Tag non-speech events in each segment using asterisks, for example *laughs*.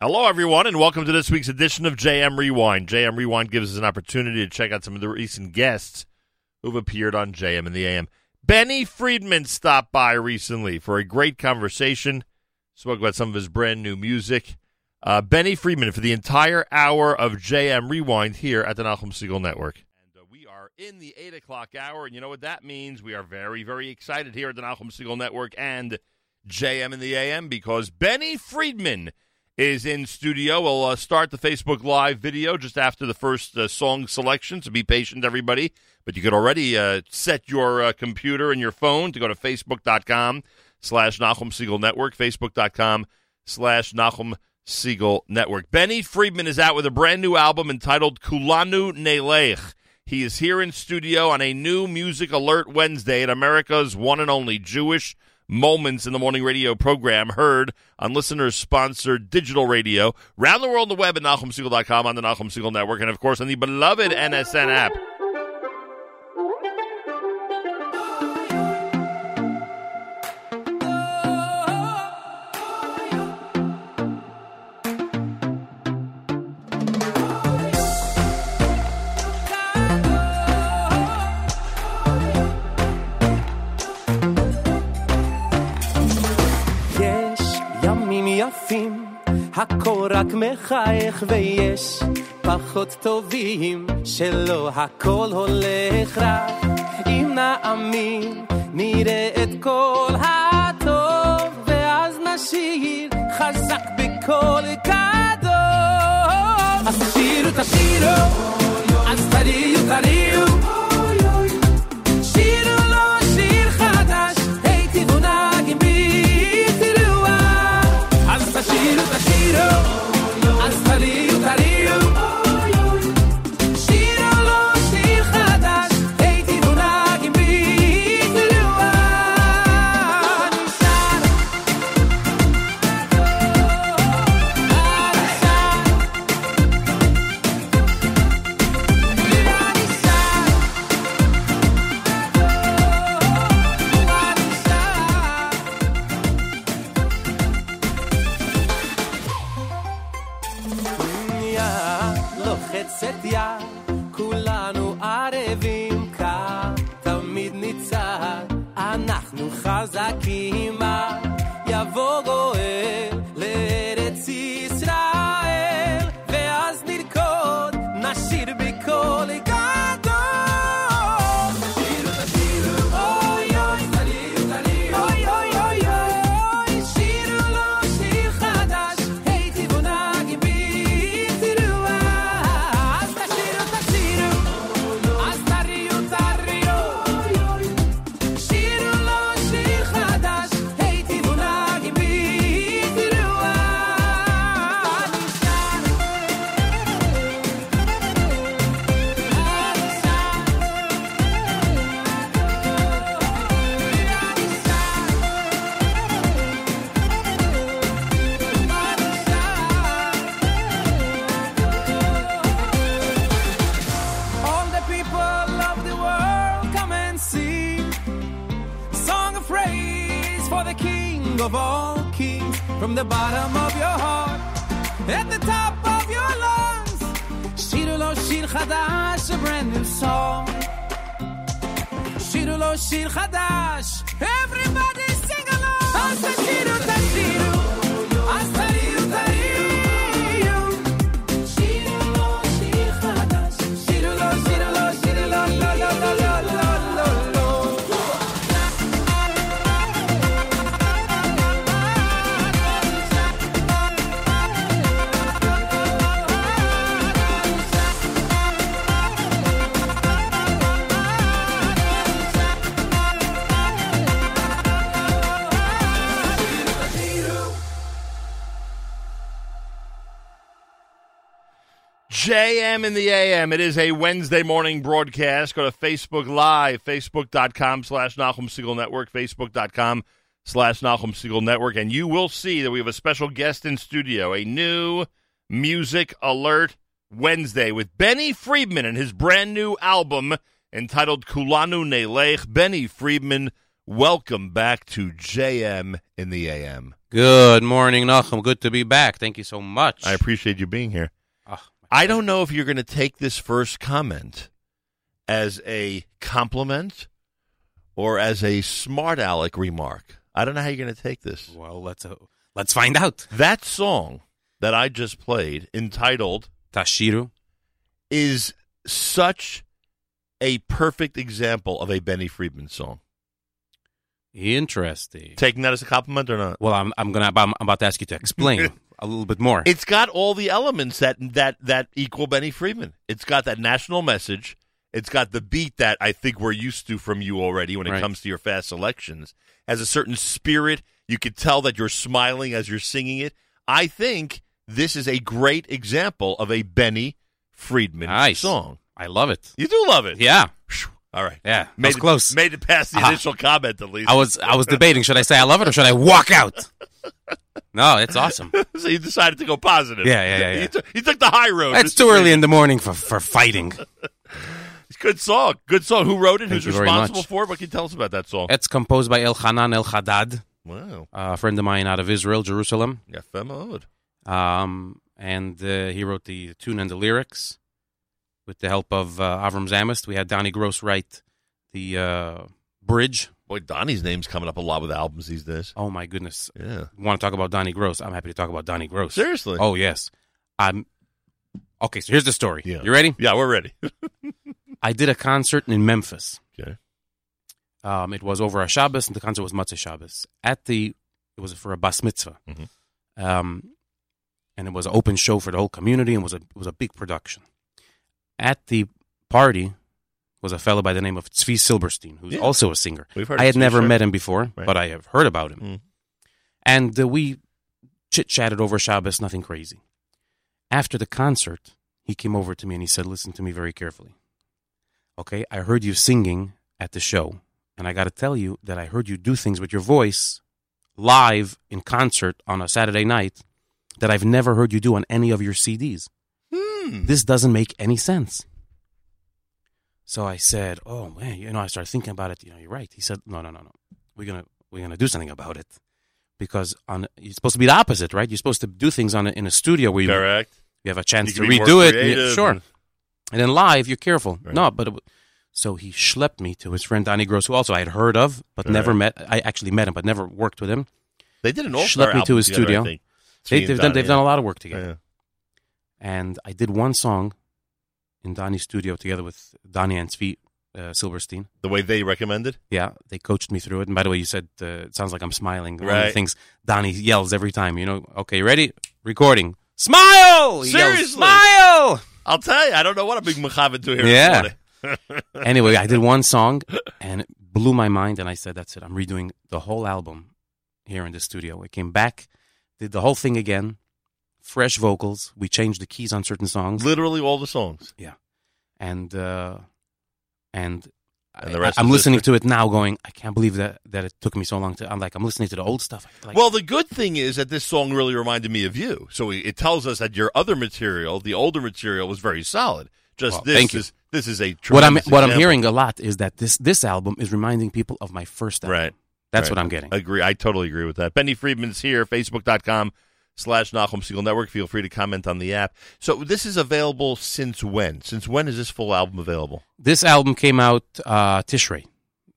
Hello, everyone, and welcome to this week's edition of JM Rewind. JM Rewind gives us an opportunity to check out some of the recent guests who've appeared on JM and the AM. Benny Friedman stopped by recently for a great conversation. Spoke about some of his brand new music. Uh, Benny Friedman for the entire hour of JM Rewind here at the Nachum Segal Network. And uh, we are in the 8 o'clock hour, and you know what that means? We are very, very excited here at the Nachum Segal Network and JM and the AM because Benny Friedman – is in studio. We'll uh, start the Facebook Live video just after the first uh, song selection, so be patient, everybody. But you could already uh, set your uh, computer and your phone to go to facebook.com slash Nachum Segal Network, facebook.com slash Nachum Segal Network. Benny Friedman is out with a brand new album entitled Kulanu Nelech. He is here in studio on a new Music Alert Wednesday at America's one and only Jewish moments in the morning radio program heard on listeners sponsored digital radio around the world on the web at NachumSegal.com on the Nachum Segal Network and of course on the beloved NSN app. יפים, הכל רק מחייך ויש פחות טובים שלא הכל הולך רע. אם נאמין נראה את כל הטוב ואז נשאיר חזק בכל גדול. אז תשירו תשירו, אז תריעו תריעו of your heart, at the top of your lungs. Shir lo shir chadash, a brand new song. Shir lo shir chadash, everybody sing along. JM in the AM. It is a Wednesday morning broadcast. Go to Facebook Live, facebook.com slash Nachum Segal Network, facebook.com slash Nachum Segal Network, and you will see that we have a special guest in studio, a new Music Alert Wednesday with Benny Friedman and his brand new album entitled Kulanu Nelech. Benny Friedman, welcome back to JM in the AM. Good morning, Nachum. Good to be back. Thank you so much. I appreciate you being here. I don't know if you're going to take this first comment as a compliment or as a smart aleck remark. I don't know how you're going to take this. well, let's uh, let's find out. That song that I just played, entitled, Tashiru. is such a perfect example of a Benny Friedman song. Interesting. Taking that as a compliment or not? Well, I'm I'm gonna I'm about to ask you to explain *laughs* a little bit more. It's got all the elements that that that equal Benny Friedman. It's got that national message. It's got the beat that I think we're used to from you already when it Right. comes to your fast selections. Has a certain spirit. You could tell that you're smiling as you're singing it. I think this is a great example of a Benny Friedman Nice. song. I love it. You do love it. Yeah, All right. yeah. Made it, close. Made it past the Ah. initial comment at least. I was I was debating should I say I love it or should I walk out? *laughs* No, it's awesome. *laughs* so you decided to go positive. Yeah, yeah, yeah, yeah. You, took, you took the high road. It's too early in the morning for for fighting. *laughs* Good song. Good song. Who wrote it? Thank Who's responsible for it? What can you tell us about that song? It's composed by Elchanan El Haddad, Wow. a friend of mine out of Israel, Jerusalem. Yeah. Um, and uh, he wrote the tune and the lyrics with the help of uh, Avram Zamist. We had Donnie Gross write the uh, bridge. Boy, Donnie's name's coming up a lot with albums these days. Oh my goodness! Yeah. Want to talk about Donnie Gross? I'm happy to talk about Donnie Gross. Seriously? Oh yes. I'm okay. So here's the story. Yeah. You ready? Yeah, we're ready. *laughs* I did a concert in Memphis. okay. Um, it was over a Shabbos, and the concert was Matzah Shabbos. At the, it was for a bas mitzvah, Mhm. um, and it was an open show for the whole community, and was a it was a big production. At the party was a fellow by the name of Tzvi Silberstein, who's Yeah. also a singer. We've heard I had never Sharp. met him before, Right. but I have heard about him. Mm. And uh, we chit chatted over Shabbos, nothing crazy. After the concert, he came over to me and he said, Listen to me very carefully. Okay, I heard you singing at the show, and I got to tell you that I heard you do things with your voice live in concert on a Saturday night that I've never heard you do on any of your CDs. Hmm. This doesn't make any sense. So I said, "Oh man, you know." I started thinking about it. You know, you're right. He said, "No, no, no, no. We're gonna we're gonna do something about it because on you're supposed to be the opposite, right? You're supposed to do things on a, in a studio where you, Correct. you have a chance to can be more redo it. and- sure, and- then live, you're careful. Right. No, but it, so he schlepped me to his friend Donnie Gross, who also I had heard of, but never met. I actually met him, but never worked with him. They did an all Schlepped me to his studio. They, they've done they've done a lot of work together. Yeah. And I did one song in Donnie's studio together with Donnie and Tzvi uh, Silverstein. The way they recommended. Yeah, they coached me through it. And by the way, you said uh, it sounds like I'm smiling. One of the Right. things Donnie yells every time. You know, okay, ready? Recording. Smile. He yells, Seriously? Smile. I'll tell you, I don't know what a big mechavan to here. Yeah. *laughs* *laughs* anyway, I did one song and it blew my mind. And I said, that's it. I'm redoing the whole album here in the studio. I came back, did the whole thing again, fresh vocals. We changed the keys on certain songs. Literally all the songs. Yeah, and uh, and, And the rest I, am listening to it now, going, I can't believe that that it took me so long to. I'm like, I'm listening to the old stuff. Like, well, the good thing is that this song really reminded me of you. So it it tells us that your other material, the older material, was very solid. Just Well, this is this is a what I'm what I'm hearing a lot is that this this album is reminding people of my first album. Right. That's Right. what I'm getting. Agree. I totally agree with that. Benny Friedman's here, facebook.com slash Nachum Segal Network. Feel free to comment on the app. So this is available since when? Since when is this full album available? This album came out uh, Tishrei,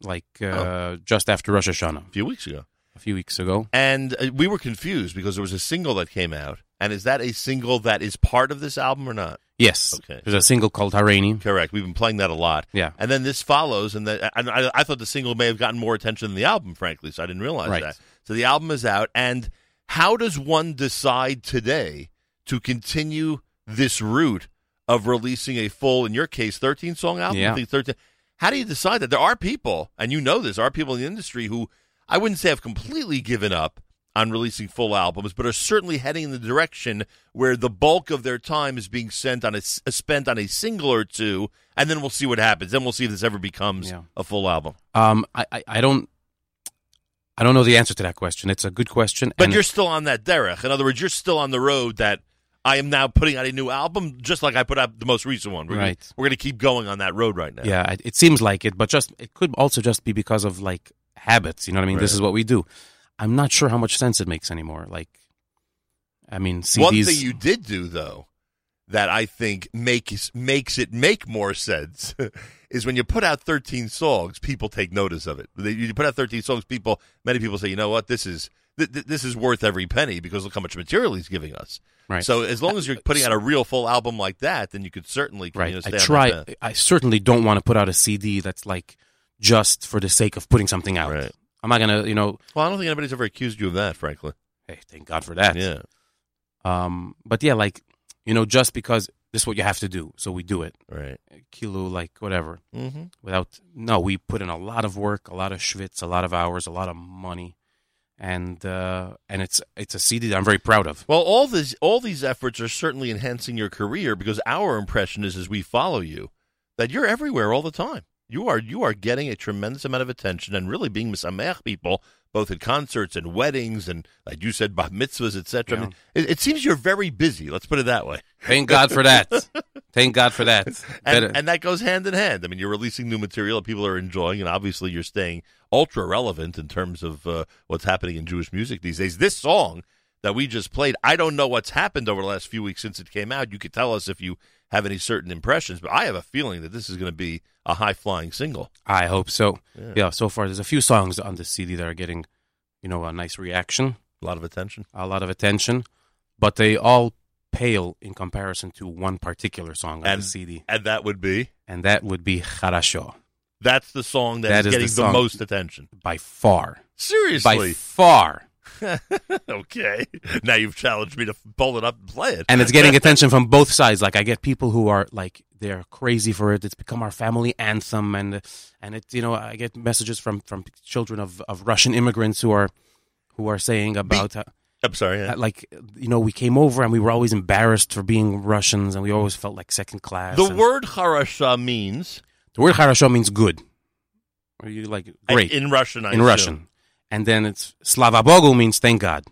like uh, Oh. just after Rosh Hashanah, A few weeks ago. a few weeks ago. And uh, we were confused because there was a single that came out. And is that a single that is part of this album or not? Yes. Okay. There's a single called Harani. Correct. We've been playing that a lot. Yeah. And then this follows, and the, and I, I thought the single may have gotten more attention than the album, frankly, so I didn't realize Right. that. So the album is out, and how does one decide today to continue this route of releasing a full, in your case, 13 song album? Yeah. I think 13. How do you decide that? There are people, and you know this, there are people in the industry who I wouldn't say have completely given up on releasing full albums, but are certainly heading in the direction where the bulk of their time is being sent on a, s- spent on a single or two, and then we'll see what happens. Then we'll see if this ever becomes Yeah. a full album. Um, I, I, I don't, I don't know the answer to that question. It's a good question. But you're still on that derech. In other words, you're still on the road that I am now putting out a new album, just like I put out the most recent one. We're Right. Gonna, we're going to keep going on that road right now. Yeah, it, seems like it, but just it could also just be because of like habits. You know what I mean? This is what we do. I'm not sure how much sense it makes anymore. Like, I mean, CDs. One thing you did do though that I think makes makes it make more sense *laughs* is when you put out 13 songs, people take notice of it. You put out 13 songs, people many people say, "You know what? This is th- th- this is worth every penny because look how much material he's giving us." Right. So as long as you're putting out a real full album like that, then you could certainly right. You know, I try. I certainly don't want to put out a CD that's like just for the sake of putting something out. Right. I'm not gonna, you know. Well, I don't think anybody's ever accused you of that, frankly. Hey, thank God for that. Yeah. Um, but yeah, like you know, just because this is what you have to do, so we do it. Right. Kilo, like whatever. Mm-hmm. Without no, we put in a lot of work, a lot of schwitz, a lot of hours, a lot of money, and uh, and it's it's a CD that I'm very proud of. Well, all these all these efforts are certainly enhancing your career because our impression is, as we follow you, that you're everywhere all the time. You are you are getting a tremendous amount of attention and really being misamech people, both at concerts and weddings and, like you said, bat mitzvahs, etc. I mean, it, it seems you're very busy. Let's put it that way. Thank God for that. *laughs* Thank God for that. And, and that goes hand in hand. I mean, you're releasing new material that people are enjoying, and obviously you're staying ultra relevant in terms of uh, what's happening in Jewish music these days. This song that we just played, I don't know what's happened over the last few weeks since it came out. You could tell us if you have any certain impressions, but I have a feeling that this is going to be a high flying single. I hope so. Yeah. Yeah. So far, there's a few songs on the CD that are getting, you know, a nice reaction, A lot of attention. a lot of attention, but they all pale in comparison to one particular song on And- the CD, And that would be and that would be Charasho that's the song That that is is getting the, song. most attention. by far. Seriously, by far. *laughs* okay. Now you've challenged me to pull it up and play it. and it's getting attention from both sides. Like I get people who are like they're crazy for it. It's become our family anthem, and and it you know I get messages from from children of, of Russian immigrants who are who are saying about uh, I'm sorry. yeah. like you know we came over and we were always embarrassed for being Russians, and we always felt like second class. The and- word harasha means the word harasho means good. Are you like great in Russian. I in assume. Russian, and then it's Slava Bogu means thank God.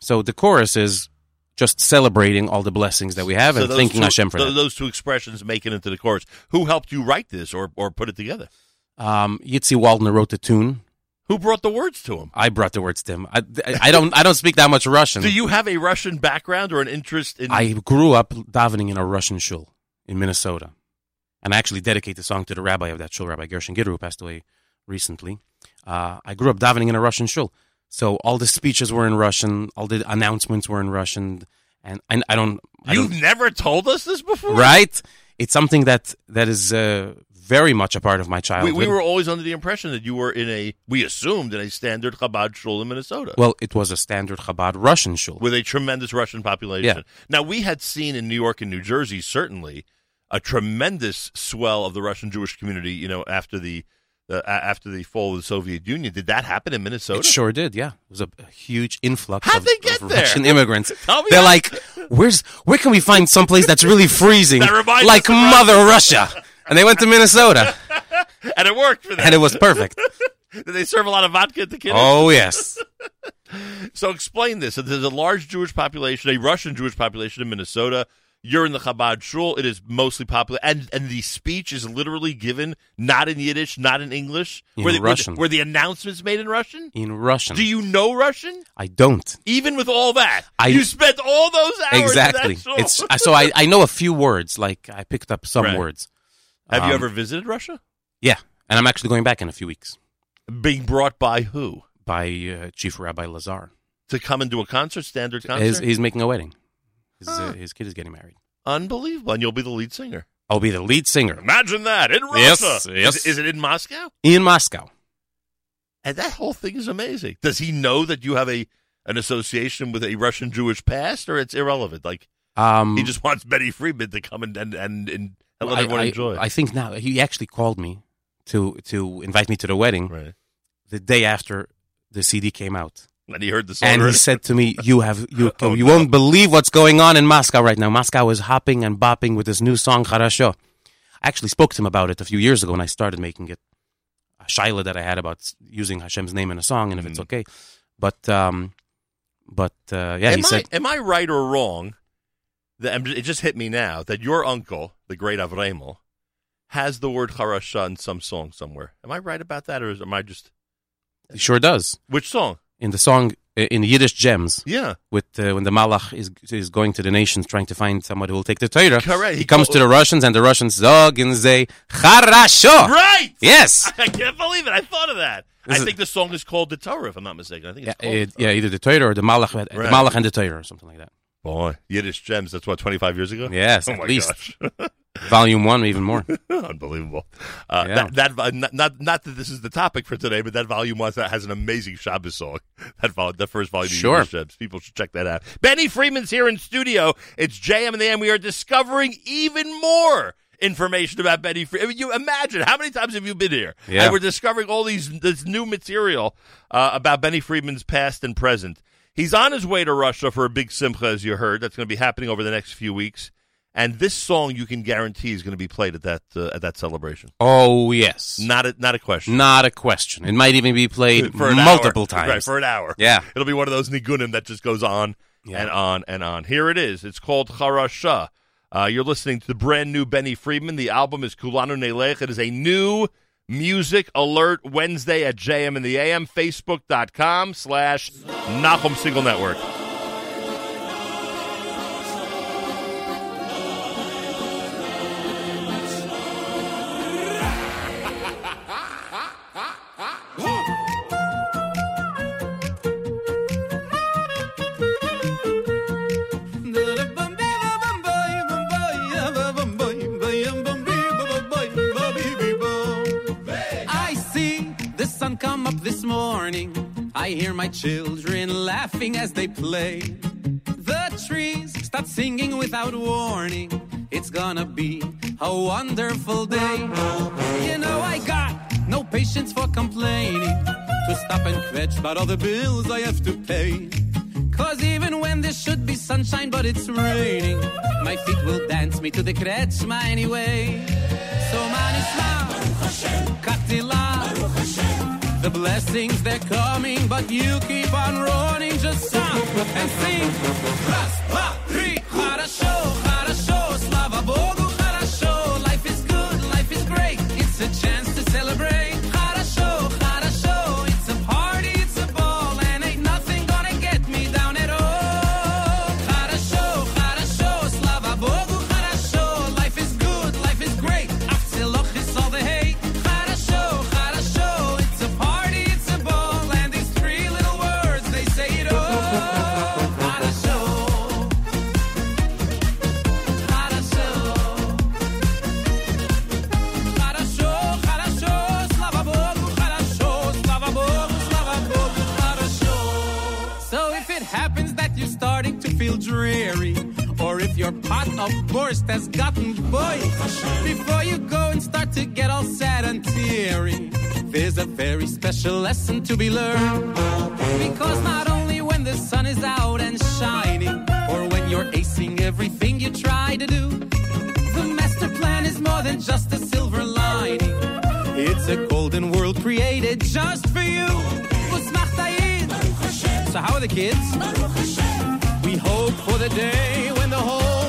So the chorus is just celebrating all the blessings that we have So and thanking two, Hashem for that. Those two expressions make it into the chorus. Who helped you write this or, or put it together? Um, Yitzi Waldner wrote the tune. Who brought the words to him? I brought the words to him. I, I don't I don't speak that much Russian. Do you have a Russian background or an interest in? I grew up davening in a Russian shul in Minnesota, and I actually dedicate the song to the rabbi of that shul, Rabbi Gershon Gidru, who passed away recently. Uh, I grew up davening in a Russian shul, so all the speeches were in Russian, all the announcements were in Russian, and, and I don't. I You've don't never told us this before, right? It's something that that is uh, very much a part of my We, childhood. we were always under the impression that you were in a. We assumed in a standard Chabad shul in Minnesota. well, it was a standard Chabad Russian shul. with a tremendous Russian population. Yeah. Now we had seen in New York and New Jersey certainly a tremendous swell of the Russian Jewish community. You know, after the uh, after the fall of the Soviet Union, did that happen in Minnesota? It sure did, yeah. It was a, a huge influx How'd of, they get of there? Russian immigrants. *laughs* Tell me They're like, "Where's where can we find someplace that's really freezing, That like Mother Russia?" And they went to Minnesota, *laughs* and it worked for them. and it was perfect. *laughs* Did they serve a lot of vodka at the kiddush? Oh yes, So explain this. So there's a large Jewish population, a Russian Jewish population in Minnesota. You're in the Chabad shul. It is mostly popular, and and the speech is literally given not in Yiddish, not in English. In where the, where the- Russian. Where the announcements made in Russian. in Russian. Do you know Russian? I don't Even with all that, I- you spent all those hours. exactly. In that shul. It's so I, I know a few words. Like I picked up some Right. words. Have you Um, ever visited Russia? Yeah, and I'm actually going back in a few weeks Being brought by who by uh, Chief Rabbi Lazar. to come and do a concert, standard concert? He's, he's making a wedding. His, Huh. uh, his kid is getting married. Unbelievable, and you'll be the lead singer. I'll be the lead singer Imagine that in Russia. Yes, yes. Is, is it in Moscow? in Moscow. And that whole thing is amazing. Does he know that you have a an association with a Russian Jewish past, or it's irrelevant? Like Um, he just wants Benny Friedman to come and and and, and let I, everyone I- enjoy. it. I think now he actually called me to to invite me to the wedding right. the day after the CD came out, And he heard the song. and he said to me, "You have you *laughs* Oh, you no. won't believe what's going on in Moscow right now. Moscow is hopping and bopping with this new song Harasho." I actually spoke to him about it a few years ago when I started making it. A shaila that I had about using Hashem's name in a song and if it's Mhm. okay, but um, but uh, yeah, am he I, said am I right or wrong? That it just hit me now that your uncle, the great Avremel, has the word Harasha in some song somewhere. Am I right about that, or am I just He sure does. Which song? In the song, uh, in Yiddish Gems, Yeah. with uh, when the Malach is is going to the nations trying to find somebody who will take the Torah. Correct. He comes to the Russians, and the Russians zog and say Charasho. Right. Yes. *laughs* I can't believe it. I thought of that. This I think the song is called the Torah, if I'm not mistaken. I think Yeah, it's called it- yeah, either the Torah or the Malach, uh, the Malach and the Torah, or something like that. Boy, Yiddish gems. That's what 25 years ago. Yes, oh at my least. *laughs* Volume one, even more. *laughs* unbelievable. Uh, Yeah. That, that vo- not, not not that this is the topic for today, but that volume one that has an amazing Shabbos song. *laughs* That vol- the first volume. Sure. People should check that out. Benny Friedman's here in studio. It's JM and the AM. We are discovering even more. Information about Benny Friedman. I mean, you imagine how many times have you been here? Yeah. And we're discovering all these this new material uh, about Benny Friedman's past and present. He's on his way to Russia for a big simcha, as you heard. That's going to be happening over the next few weeks. And this song, you can guarantee, is going to be played at that uh, at that celebration. Oh yes, Not a not a question. not a question. It might even be played *laughs* for multiple hour. times. Right, for an hour. Yeah. *laughs* It'll be one of those nigunim that just goes on Yeah. and on and on. Here it is. It's called Charasha. Uh, you're listening to the brand new Benny Friedman. The album is Kulanu Nelech. It is a new music alert Wednesday at JM in the AM. Facebook.com slash Nachum Segal Network. Morning. I hear my children laughing as they play. The trees start singing without warning. It's gonna be a wonderful day. You know, I got no patience for complaining. To stop and kvetch about all the bills I have to pay. Cause even when there should be sunshine, but it's raining, my feet will dance me to the kretschma anyway. So manisma, katila, the blessings they're coming, but you keep on running. Just stop and sing. Plus, plus, three, how show. Of borscht that's gotten boy, before you go and start to get all sad and teary, there's a very special lesson to be learned. Because not only when the sun is out and shining, or when you're acing everything you try to do, the master plan is more than just a silver lining. It's a golden world created just for you. So how are the kids? We hope for the day when the whole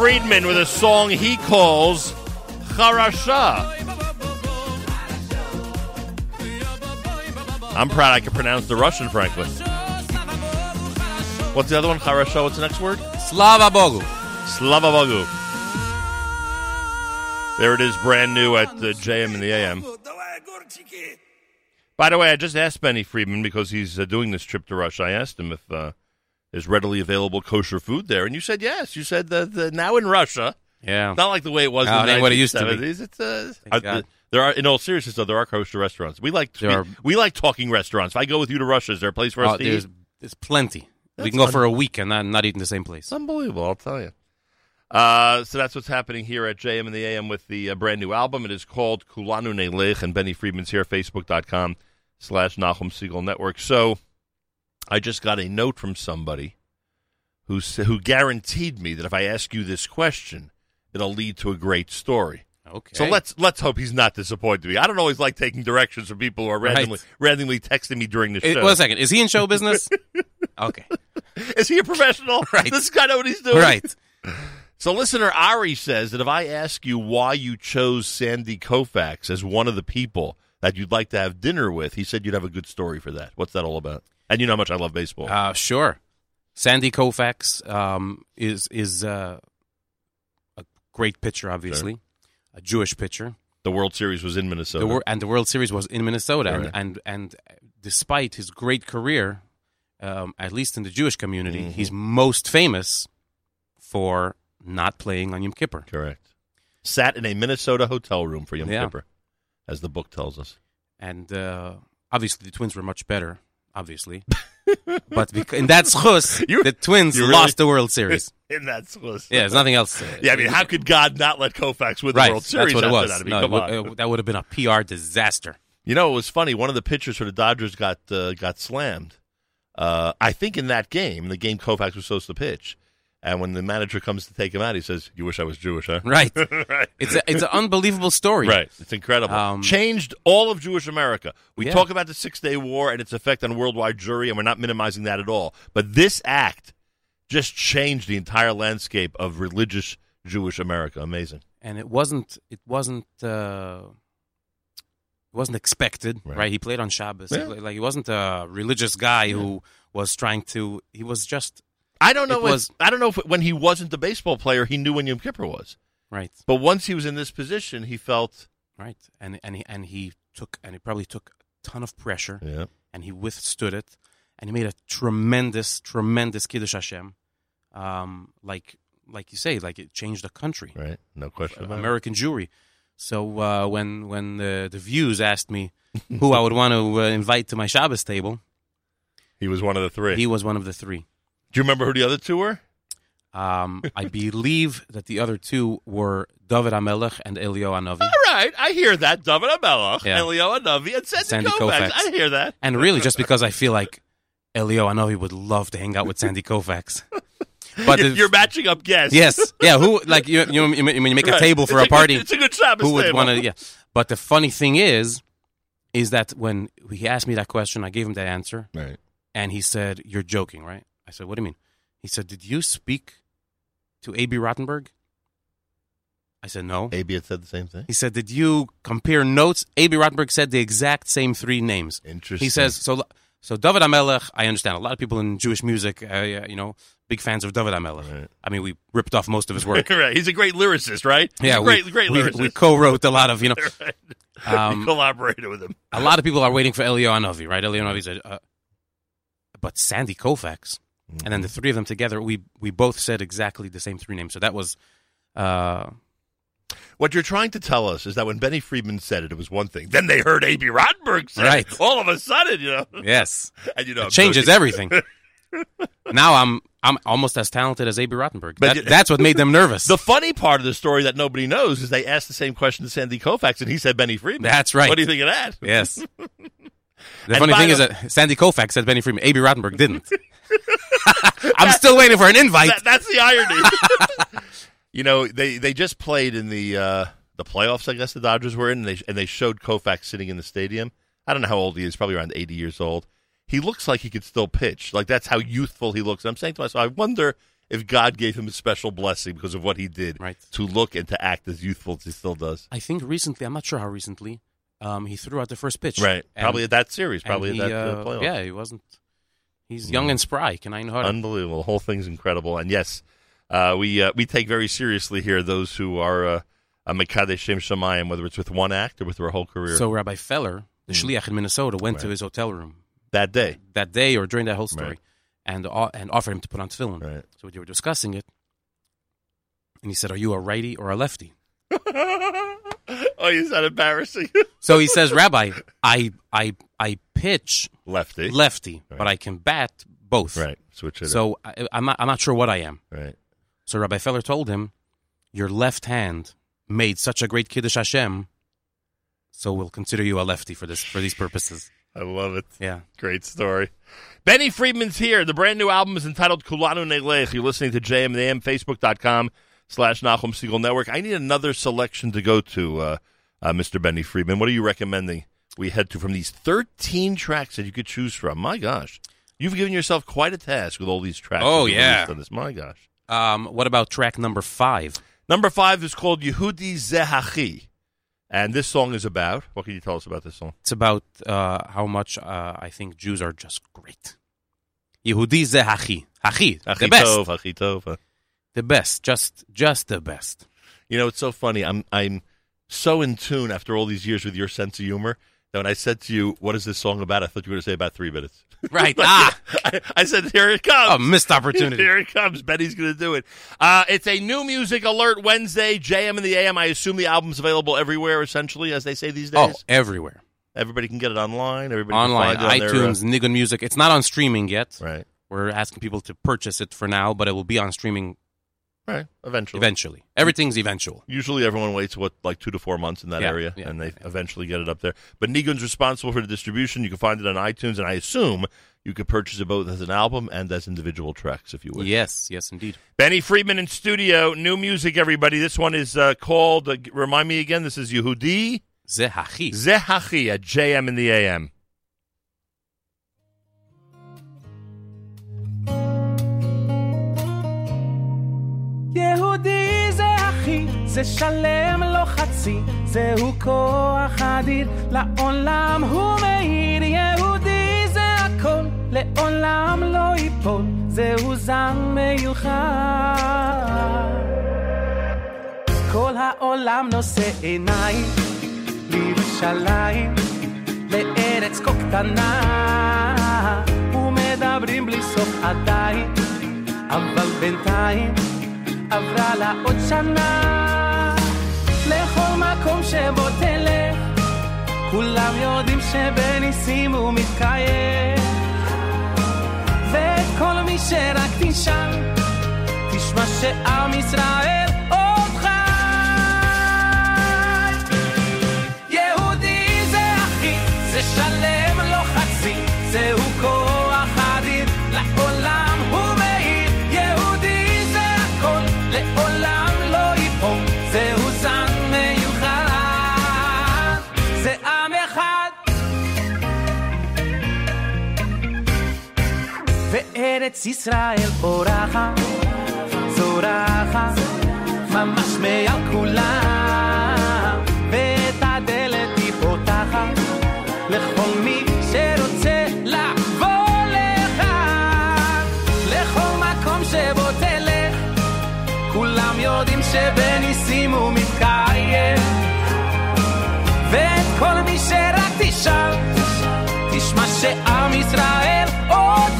Friedman with a song he calls Charasha. I'm proud I can pronounce the Russian, frankly. What's the other one? Charasha. What's the next word? Slava Bogu. Slava Bogu. There it is, brand new at the JM and the AM. By the way, I just asked Benny Friedman because he's uh, doing this trip to Russia. I asked him if uh, there's readily available kosher food there, and you said yes. You said that the, now in Russia, Yeah. not like the way it was in the what it used to be. It's uh, there are in all seriousness though there are kosher restaurants. We like we, are- we like talking restaurants. If I go with you to Russia, is there a place for us Oh, to there's, eat? there's plenty. That's we can go for a week and not, not eat in the same place. Unbelievable, I'll tell you. Uh, so that's what's happening here at JM and the AM with the uh, brand new album. It is called Kulanu Nelech, and Benny Friedman's here, facebook.com slash Nachum Segal Network. So I just got a note from somebody who, who guaranteed me that if I ask you this question, it'll lead to a great story. Okay. So let's let's hope he's not disappointed me. I don't always like taking directions from people who are Right. randomly randomly texting me during the show. one second. Is he in show business? *laughs* okay. Is he a professional? *laughs* Right. This guy know what he's doing? Right. So, listener Ari says that if I ask you why you chose Sandy Koufax as one of the people that you'd like to have dinner with, he said you'd have a good story for that. What's that all about? And you know how much I love baseball. Uh, sure. Sandy Koufax um, is is uh, a great pitcher, obviously, a Jewish pitcher. the World Series was in Minnesota. The and the World Series was in Minnesota, Correct. and, and and despite his great career, um, at least in the Jewish community, Mm-hmm. he's most famous for not playing on Yom Kippur. Correct. Sat in a Minnesota hotel room for Yom Yeah. Kippur, as the book tells us. And uh, obviously, the Twins were much better. Obviously, *laughs* but bec- in that schus, *laughs* the Twins really- lost the World Series. *laughs* In that list. Yeah, there's nothing else. Yeah, I mean, how could God not let Koufax win the? World Series? That's what it was. That? I mean, No, it would- uh, that would have been a PR disaster. You know, it was funny. One of the pitchers for the Dodgers got uh, got slammed. Uh, I think in that game, the game Koufax was supposed to pitch, and when the manager comes to take him out, he says, "You wish I was Jewish, huh?" Right. *laughs* right. It's a, it's an unbelievable story. Right. It's incredible. Um, Changed all of Jewish America. We Yeah. talk about the Six Day War and its effect on worldwide Jewry, and we're not minimizing that at all. But this act just changed the entire landscape of religious Jewish America. Amazing. and it wasn't it wasn't uh, it wasn't expected, Right. right? He played on Shabbos. Yeah. Like he wasn't a religious guy who was trying to. He was just I don't know. It If, was- I don't know if when he wasn't the baseball player, he knew when Yom Kippur was. right, But once he was in this position, he felt. right, and and he and he took and he probably took a ton of pressure, Yeah. and he withstood it, and he made a tremendous, tremendous kiddush Hashem, um, like like you say, like it changed the country. Right. No question about it. American Jewry. So uh, when when the, the views asked me who I would want to uh, invite to my Shabbos table, He was one of the three. he was one of the three. Do you remember who the other two were? Um, I believe that the other two were David HaMelech and Eliyahu HaNavi. All right. I hear that. David HaMelech, Yeah. Eliyahu HaNavi, and Sandy, Sandy Koufax. Koufax. I hear that. And really, just because I feel like Eliyahu HaNavi would love to hang out with Sandy Koufax. *laughs* But You're, the- you're matching up guests. yes, yeah. Who like you? You, you when you make a Right. table for It's a party? Good, it's a good Shabbos who would want to? Yeah. But the funny thing is, is that when he asked me that question, I gave him that answer, Right. and he said, "You're joking, right?" I said, "What do you mean?" He said, "Did you speak to A.B. Rottenberg?" I said, "No." AB had said the same thing. He said, "Did you compare notes?" A.B. Rottenberg said the exact same three names. Interesting. He says, "So, so David HaMelech. I understand. A lot of people in Jewish music, uh, you know, big fans of David HaMelech. Right. I mean, we ripped off most of his work. *laughs* right. He's a great lyricist, right? He's yeah, a great, we, great we, lyricist. we co-wrote a lot of, you know, *laughs* right. um, *laughs* collaborated with him. a lot of people are waiting for Eliyahu HaNavi, right? Eliyahu HaNavi said, uh, but Sandy Koufax, and then the three of them together, we we both said exactly the same three names. So that was, uh, What you're trying to tell us is that when Benny Friedman said it, it was one thing. Then they heard A.B. Rottenberg say Right. it. All of a sudden, you know. *laughs* yes, And you know, changes everything. *laughs* now I'm I'm almost as talented as A.B. Rottenberg. But That- you- that's what made them nervous. The funny part of the story that nobody knows is they asked the same question to Sandy Koufax, and he said Benny Friedman. That's right. What do you think of that? yes. *laughs* The And funny thing the- is that Sandy Koufax said Benny Friedman. A.B. Rottenberg didn't. I'm still waiting for an invite. That- that's the irony. *laughs* you know, they they just played in the uh, the playoffs. I guess the Dodgers were in, and they and they showed Koufax sitting in the stadium. I don't know how old he is. Probably around eighty years old. He looks like he could still pitch. Like that's how youthful he looks. I'm saying to myself, I wonder if God gave him a special blessing because of what he did Right. to look and to act as youthful as he still does. I think recently, I'm not sure how recently, um, he threw out the first pitch. Right. And- probably at that series. and Probably he, at that uh, playoff. Yeah, he wasn't. He's young and spry. Can I know how to? Unbelievable. The whole thing's incredible. And yes, uh, we uh, we take very seriously here those who are uh, a Mekadesh Shem Shemayim, whether it's with one act or with their whole career So Rabbi Feller, the Mm. shliach in Minnesota, went to his hotel room that day. that day or during that whole story, Right. and uh, and offered him to put on tefillin. Right. So they were discussing it, and he said, "Are you a righty or a lefty?" *laughs* *laughs* oh, is that embarrassing? *laughs* So he says, "Rabbi, I I I pitch Lefty. lefty, but I can bat both. right. Switch it. So I, I'm not I'm not sure what I am." Right. So Rabbi Feller told him, "Your left hand made such a great kiddush Hashem, so we'll consider you a lefty for this for these purposes." I love it. Yeah. Great story. Benny Friedman's here. The brand new album is entitled Kulanu Nelech. You're listening to JM and AM, Facebook.com slash Nachum Segal Network. I need another selection to go to, uh, uh, Mr. Benny Friedman. What are you recommending we head to from these 13 tracks that you could choose from? My gosh. You've given yourself quite a task with all these tracks. Oh, yeah. On this. My gosh. Um, what about track number five? Number five is called Yehudi Zehachi. And this song is about, what can you tell us about this song? It's about uh, how much uh, I think Jews are just great. Yehudi ze hachi. The best. Tov, Hachi Tov. The best. Just just the best. You know, it's so funny. I'm I'm so in tune after all these years with your sense of humor that when I said to you, "What is this song about?" I thought you were going to say about three minutes. *laughs* Right. ah, *laughs* I, I said, "Here it comes." a missed opportunity. *laughs* Here it comes. Benny's going to do it. Uh, it's a new music alert Wednesday. JM and the AM. I assume the album's available everywhere, essentially, as they say these days. Oh, everywhere. Everybody can get it online. Everybody Online, can find it on their, uh, iTunes, Nigun Music. It's not on streaming yet. right. We're asking people to purchase it for now, but it will be on streaming Right. Eventually. eventually. Everything's eventual. Usually, everyone waits what like two to four months in that Yeah, area, yeah, and they yeah. eventually get it up there. But Nigun's responsible for the distribution. You can find it on iTunes, and I assume you could purchase it both as an album and as individual tracks if you wish. Yes, yes, indeed. Benny Friedman in studio, new music, everybody. This one is uh, called. Uh, remind me again. This is Yehudi Ze hachi. Zehachi at JM in the AM. יהודי זה אחי, זה שלם לא חצי, זהו כוח אדיר, לעולם הוא מאיר. יהודי זה הכל, לעולם לא ייפול, זהו זן מיוחד. כל העולם נושא עיניים לירושלים, לארץ כה קטנה, ומדברים בלי סוף עדיין, אבל בינתיים עברה לה עוד שנה. לכל מקום שבו תלך, כולם יודעים שבניסים הוא מתקיים. וכל מי שרק תשאל, תשמע שעם ישראל עוד וארץ ישראל פורחת, זורחת, ממש מעל כולם, ואת הדלת היא פותחת, לכל מי שרוצה לבוא לכאן, לכל מקום שבו תלך, כולם יודעים שבניסים הוא מתקיים, ואת כל מי שרק תשאל, תשמע שעם ישראל עוד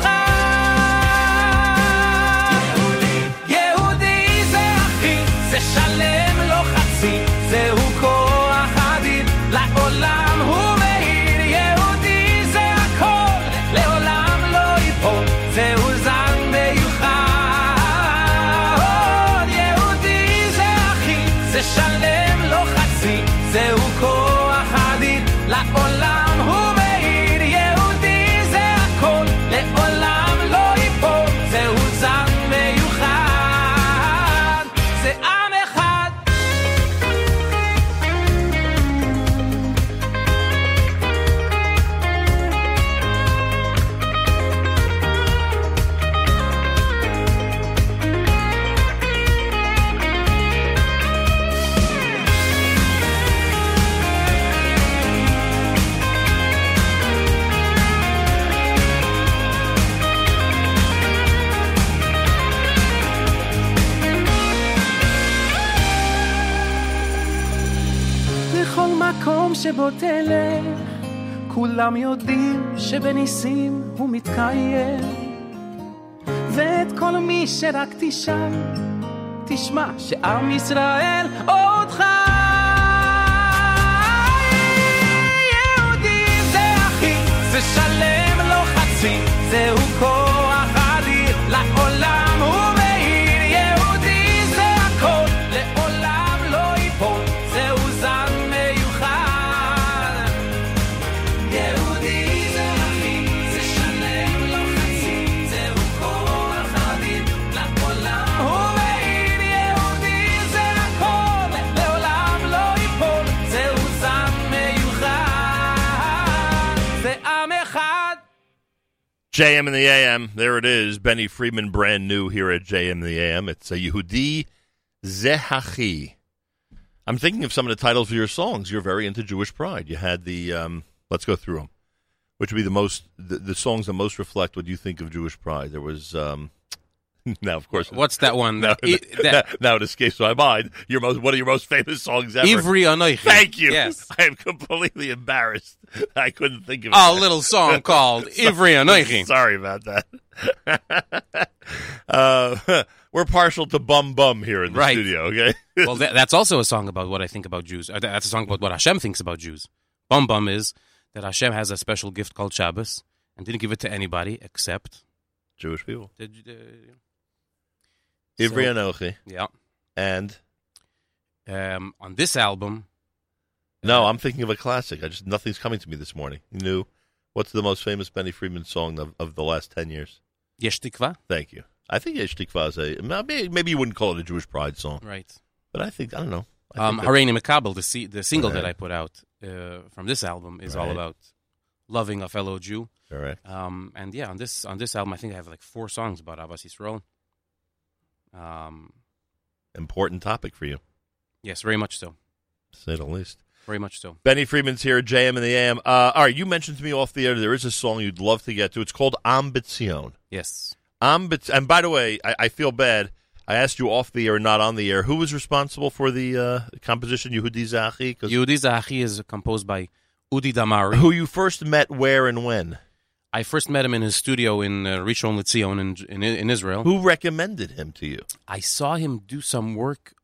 כולם יודעים שבניסים הוא מתקיים. ואת כל מי שרק תשאל, תשמע שעם ישראל עוד חי. יהודי זה אחי, זה שלם לא חצי, זהו כוח JM in the AM. There it is. Benny Friedman, brand new here at JM in the AM. It's a Yehudi Zehachi. I'm thinking of some of the titles of your songs. You're very into Jewish pride. You had the, um, let's go through them, which would be the most, the, the songs that most reflect what you think of Jewish pride. There was, um, *laughs* now, of course, What's that one? *laughs* now, *laughs* I- that- now it escapes my mind. Your most, one of your most famous songs ever. Ivri Anoichi. Thank you. Yes. I am completely embarrassed. I couldn't think of it. A it. little song called Ivri Anoichi. Sorry about that. uh, we're partial to bum bum here in the Right. studio. Okay. well, that, that's also a song about what I think about Jews. Uh, That's a song about what Hashem thinks about Jews. Bum Bum is that Hashem has a special gift called Shabbos and didn't give it to anybody except Jewish people. the, the Ivri So- Anochi yeah. and Um, on this album, no, I'm thinking of a classic. I just nothing's coming to me this morning. You knew what's the most famous Benny Friedman song of, of the last ten years? Yesh Tikva, Thank you. I think Yesh Tikva is a maybe, maybe you wouldn't call it a Jewish pride song, right? but I think I don't know. I Um, think Makabel, the the single that I put out uh, from this album, is all about loving a fellow Jew. all right. Um, and yeah, on this on this album, I think I have like four songs about Ahavas Yisrael. Um, Important topic for you, yes, very much so, to say the least. very much so. Benny Friedman's here at JM in the AM. Uh, all right, you mentioned to me off the air there is a song you'd love to get to. It's called Am Bitzion. Yes. Ambit- and by the way, I, I feel bad. I asked you off the air, not on the air. Who was responsible for the uh, composition, Yehudi? 'Cause Yehudi Zahachi is composed by Udi Damari. who you first met where and when? I first met him in his studio in uh, Rishon LeZion in, in in Israel. Who recommended him to you? I saw him do some work.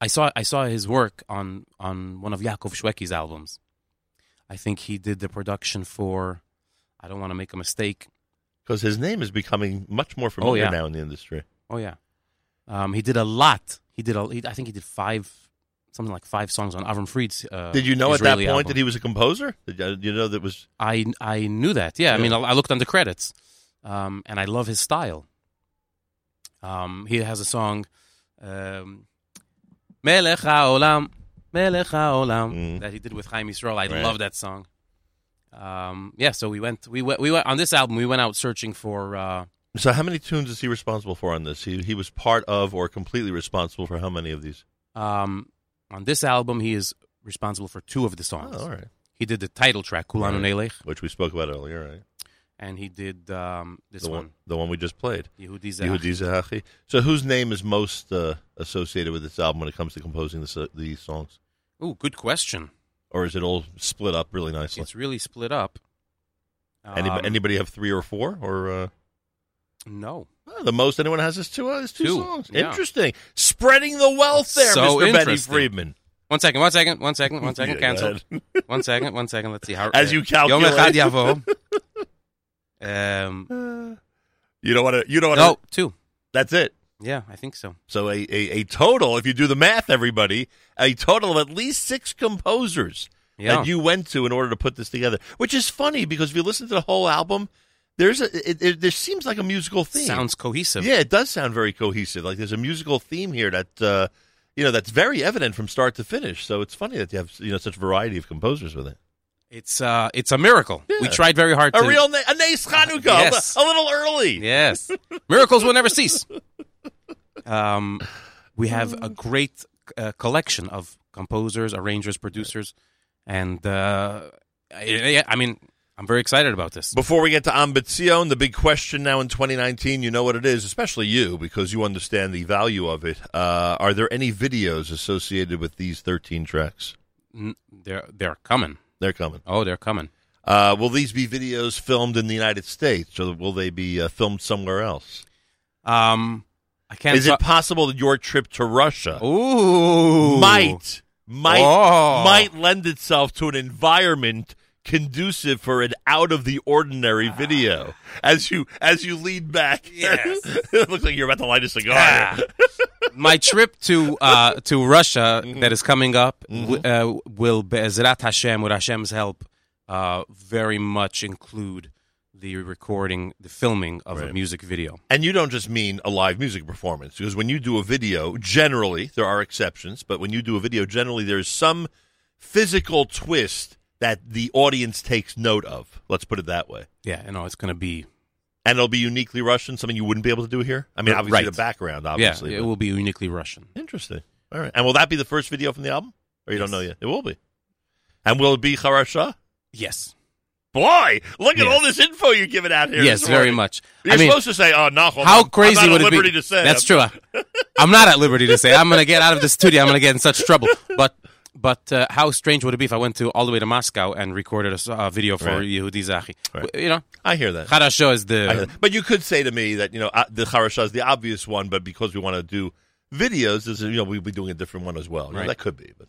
I saw I saw his work on on one of Yaakov Shwekey's albums. I think he did the production for. I don't want to make a mistake. Because his name is becoming much more familiar yeah. now in the industry. Oh yeah, um, he did a lot. He did a. He, I think he did five, something like five songs on Avram Fried's. Uh, Did you know Israeli at that point album. that he was a composer? Did you, know that was I I knew that. Yeah, I mean, I, I looked on the credits, um, and I love his style. Um, he has a song, um, "Melech Haolam," "Melech Haolam," Mm. that he did with Chaim Yisrael. I Right. love that song. Um, yeah, so we went, we went, we went on this album. We went out searching for. Uh, so? How many tunes is he responsible for on this? He he was part of or completely responsible for how many of these? um, on this album, he is responsible for two of the songs. Oh, all right. He did the title track "Kulanu Right. Nelech," Which we spoke about earlier, right? and he did um, this the one, the one we just played. Yehudi Zah. Yehudi Zahachi. So, whose name is most uh, associated with this album when it comes to composing this, uh, these songs, Oh, good question. or is it all split up really nicely? It's really split up. Anybody, Um, anybody have three or four, or uh, No. oh, the most anyone has is two? Uh, is two, Two, songs. yeah. Interesting. Spreading the wealth there, So Mr. Interesting. Friedman. One second, one second, one second, one second. *laughs* Yeah, ahead. *laughs* one second, one second. Let's see how. As *laughs* uh, you calculate. Yom Echad Um, You don't want to. You don't want to. no, two. That's it. Yeah, I think so. So a, a, a total, if you do the math, everybody, a total of at least six composers Yeah. that you went to in order to put this together. Which is funny because if you listen to the whole album, there's a it, it, there seems like a musical theme. Sounds cohesive. yeah, it does sound very cohesive. Like there's a musical theme here that uh, you know that's very evident from start to finish. So it's funny that you have you know such variety of composers with it. It's uh, it's a miracle. We tried very hard A to. real na- a nice Hanukkah, Yes. a, a little early. Yes, miracles will never cease. Um, we have a *laughs* great uh, collection of composers, arrangers, producers, and uh, I, I mean, I'm very excited about this. Before we get to Am Bitzion, the big question now in 2019, you know what it is, especially you, because you understand the value of it. Uh, are there any videos associated with these 13 tracks? N- They're they're coming. They're coming. Oh, they're coming. Uh, will these be videos filmed in the United States, or will they be uh, filmed somewhere else? Um, I can't. Is it possible that your trip to Russia Ooh, might might Oh. might lend itself to an environment conducive for an out of the ordinary video? As you as you lean back, Yes. *laughs* it looks like you're about to light a cigar. Ah. my trip to uh, to Russia *laughs* Mm-hmm. that is coming up w- uh, will, Be'ezrat Hashem, with Hashem's help, uh, very much include the recording, the filming of a music video. And you don't just mean a live music performance, because when you do a video, generally, there are exceptions, but when you do a video, generally there's some physical twist that the audience takes note of. Let's put it that way. Yeah, you know, it's going to be And it'll be uniquely Russian, something you wouldn't be able to do here? I mean, obviously, right. the background, yeah, obviously. it but- will be uniquely Russian. Interesting. All right. And will that be the first video from the album? Or you don't know yet? It will be. And will it be Kharasha? Yes, Boy, look at all this info you're giving out here. yes, very much. You're I mean, supposed to say, "Oh, no, how on. crazy I'm not would at it liberty be? to say." That's true. *laughs* I'm not at liberty to say. I'm going to get out of the studio. I'm going to get in such trouble. But but uh, how strange would it be if I went to all the way to Moscow and recorded a, uh, video for Right. Yehudi Zachi? Right. You know, I hear that. Harasho is the. But you could say to me that you know uh, the Kharasha is the obvious one, but because we want to do videos, is, you know we'll be doing a different one as well. You know, that could be, but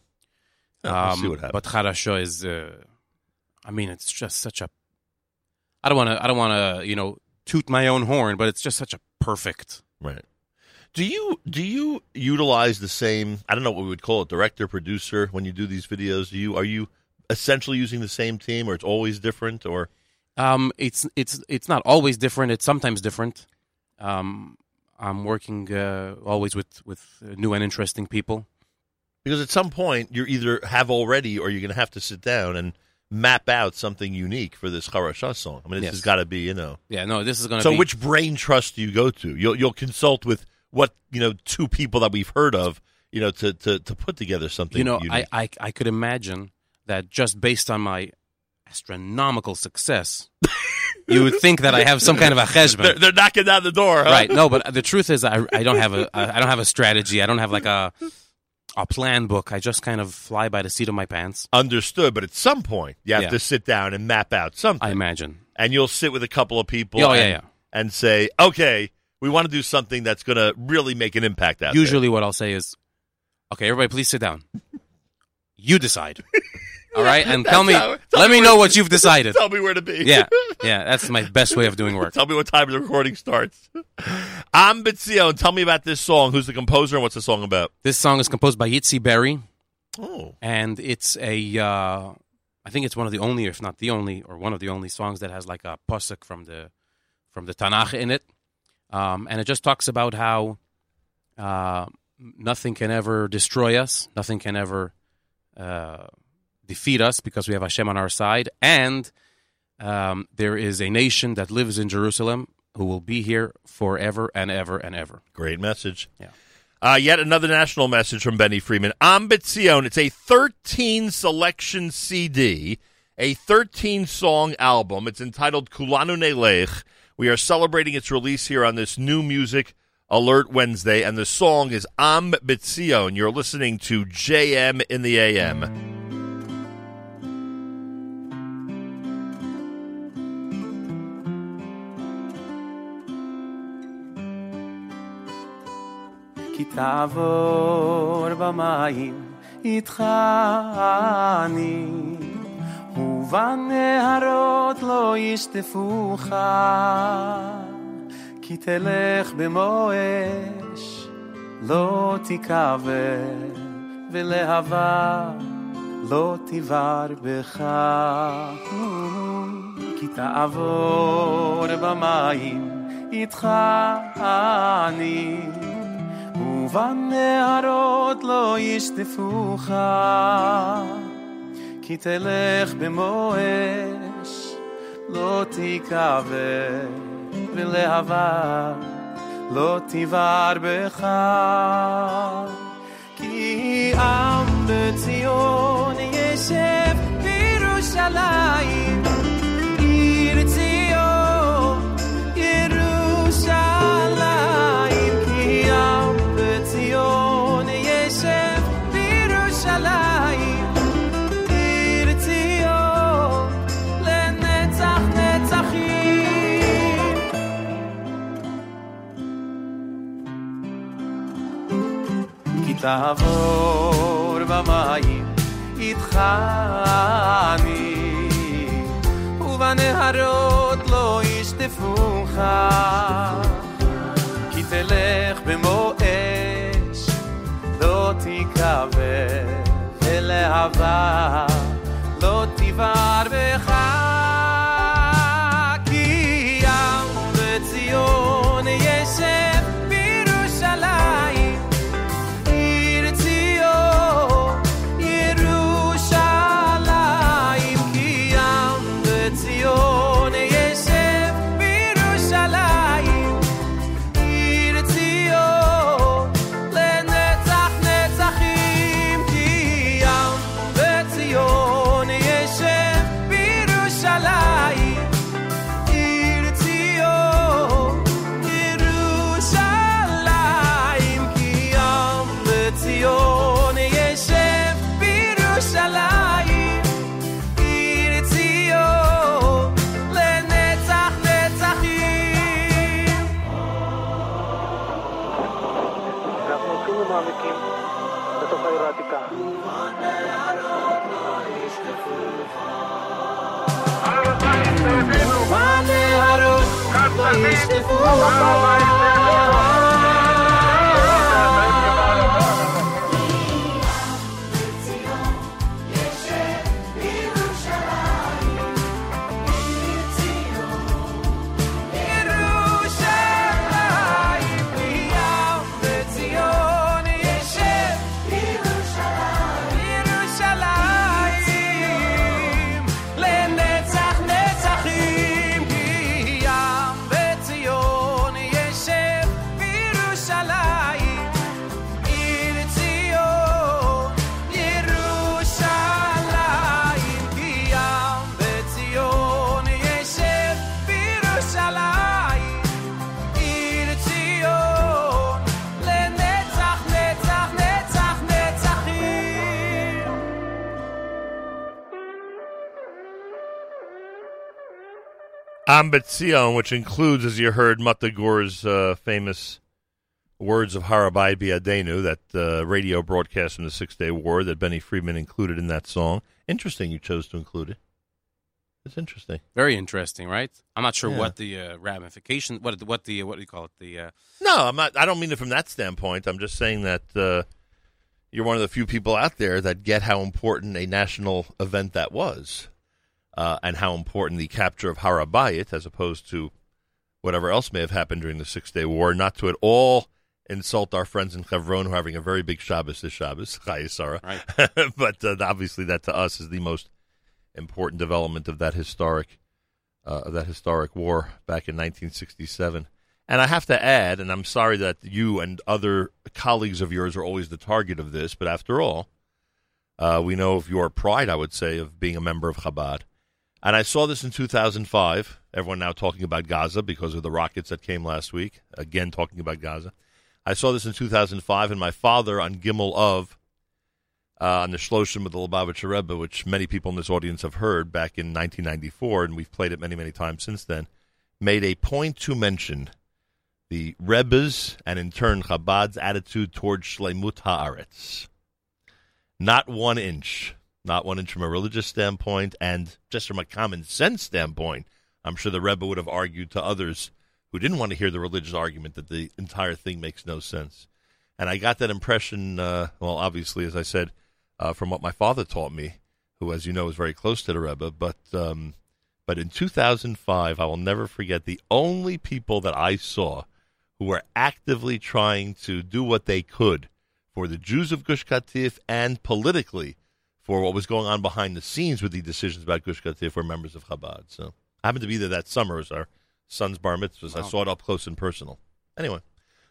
yeah, we'll see what um, happens. but Harasho is. Uh, I mean, it's just such a. I don't want to. I don't want to. You know, toot my own horn, but it's just such a perfect. Right. Do you do you utilize the same? I don't know what we would call it, director, producer, when you do these videos. Do you are you essentially using the same team, or it's always different, or Um, it's it's it's not always different. It's sometimes different. Um, I'm working uh, always with with uh, new and interesting people. because at some point you either have already, or you're going to have to sit down and map out something unique for this Harasha song. I mean, this Yes. has got to be, you know. Yeah, no, this is going to So, be. which brain trust do you go to? You'll you'll consult with what you know two people that we've heard of, you know, to to, to put together something. you know. I, I I could imagine that just based on my astronomical success, you would think that I have some kind of a they're, they're knocking down the door, huh? Right? No, but the truth is, I I don't have a I don't have a strategy. I don't have like a a plan book. I just kind of fly by the seat of my pants. Understood, but at some point you have Yeah. to sit down and map out something, I imagine. and you'll sit with a couple of people. Oh, yeah, yeah. and say, okay, we want to do something that's going to really make an impact out. Usually, what I'll say is, "Okay, everybody, please sit down. You decide." *laughs* All right, and tell me, how- tell let me me know what you've *laughs* decided. Tell me where to be. Yeah, *laughs* yeah, that's my best way of doing work. Tell me what time the recording starts. Am Bitzion, and tell me about this song. Who's the composer and what's the song about? This song is composed by Yitzi Berry, Oh, and it's a, uh, I think it's one of the only, if not the only, or one of the only songs that has like a posuk from the from the Tanakh in it, um, and it just talks about how uh, nothing can ever destroy us, nothing can ever uh, defeat us because we have Hashem on our side, and um, there is a nation that lives in Jerusalem who will be here forever and ever and ever. great message. Yeah. Uh, yet another national message from Benny Friedman. Ambitzion. It's a 13 selection CD, a 13 song album. It's entitled Kulanu Nelech. We are celebrating its release here on this new music alert Wednesday, and the song is Ambitzion. You're listening to JM in the AM. כי תעבור במים איתך אני, ובנהרות לא ישטפוך, כי תלך במו אש, לא תיקבר, ולהבה לא תבער בך. כי תעבור במים איתך אני, ובנהרות לא ישטפוך, כי תלך במו אש, לא תיקבר, ולהבה לא תבער בך. כי עם בציון ישב בירושלים, תעבור במים איתך אני ובנהרות לא ישטפוך כי תלך במו אש לא תיכווה all about Am Bitzion, which includes, as you heard, Motta Gur's uh, famous words of Har HaBayit B'yadeinu, that uh, radio broadcast from the Six Day War that Benny Friedman included in that song. Interesting you chose to include it. It's interesting. Very interesting, right? I'm not sure Yeah. what the uh, ramifications, what what the what do you call it? The uh, No, I'm not. I don't mean it from that standpoint. I'm just saying that uh, you're one of the few people out there that get how important a national event that was, uh, and how important the capture of Har HaBayit, as opposed to whatever else may have happened during the Six Day War. Not to at all insult our friends in Hebron who are having a very big Shabbos this Shabbos, *laughs* Chayei Sarah. Right. *laughs* but uh, obviously, that to us is the most important development of that historic uh, of that historic war back in 1967. And I have to add, and I'm sorry that you and other colleagues of yours are always the target of this, but after all, uh, we know of your pride, I would say, of being a member of Chabad. And I saw this in 2005. Everyone now talking about Gaza because of the rockets that came last week. Again, talking about Gaza. I saw this in 2005, and my father on Gimel of uh, on the Shloshim of the Lubavitcher Rebbe, which many people in this audience have heard back in 1994, and we've played it many, many times since then, made a point to mention the Rebbe's and in turn Chabad's attitude towards Shlemut Haaretz. Not one inch, not one inch from a religious standpoint, and just from a common sense standpoint, I'm sure the Rebbe would have argued to others who didn't want to hear the religious argument that the entire thing makes no sense. And I got that impression, uh, well, obviously, as I said, uh, from what my father taught me, who, as you know, is very close to the Rebbe. But um, but in 2005, I will never forget the only people that I saw who were actively trying to do what they could for the Jews of Gush Katif and politically for what was going on behind the scenes with the decisions about Gush Katif were members of Chabad. So I happened to be there that summer as our son's bar mitzvahs. I saw it up close and personal. Anyway,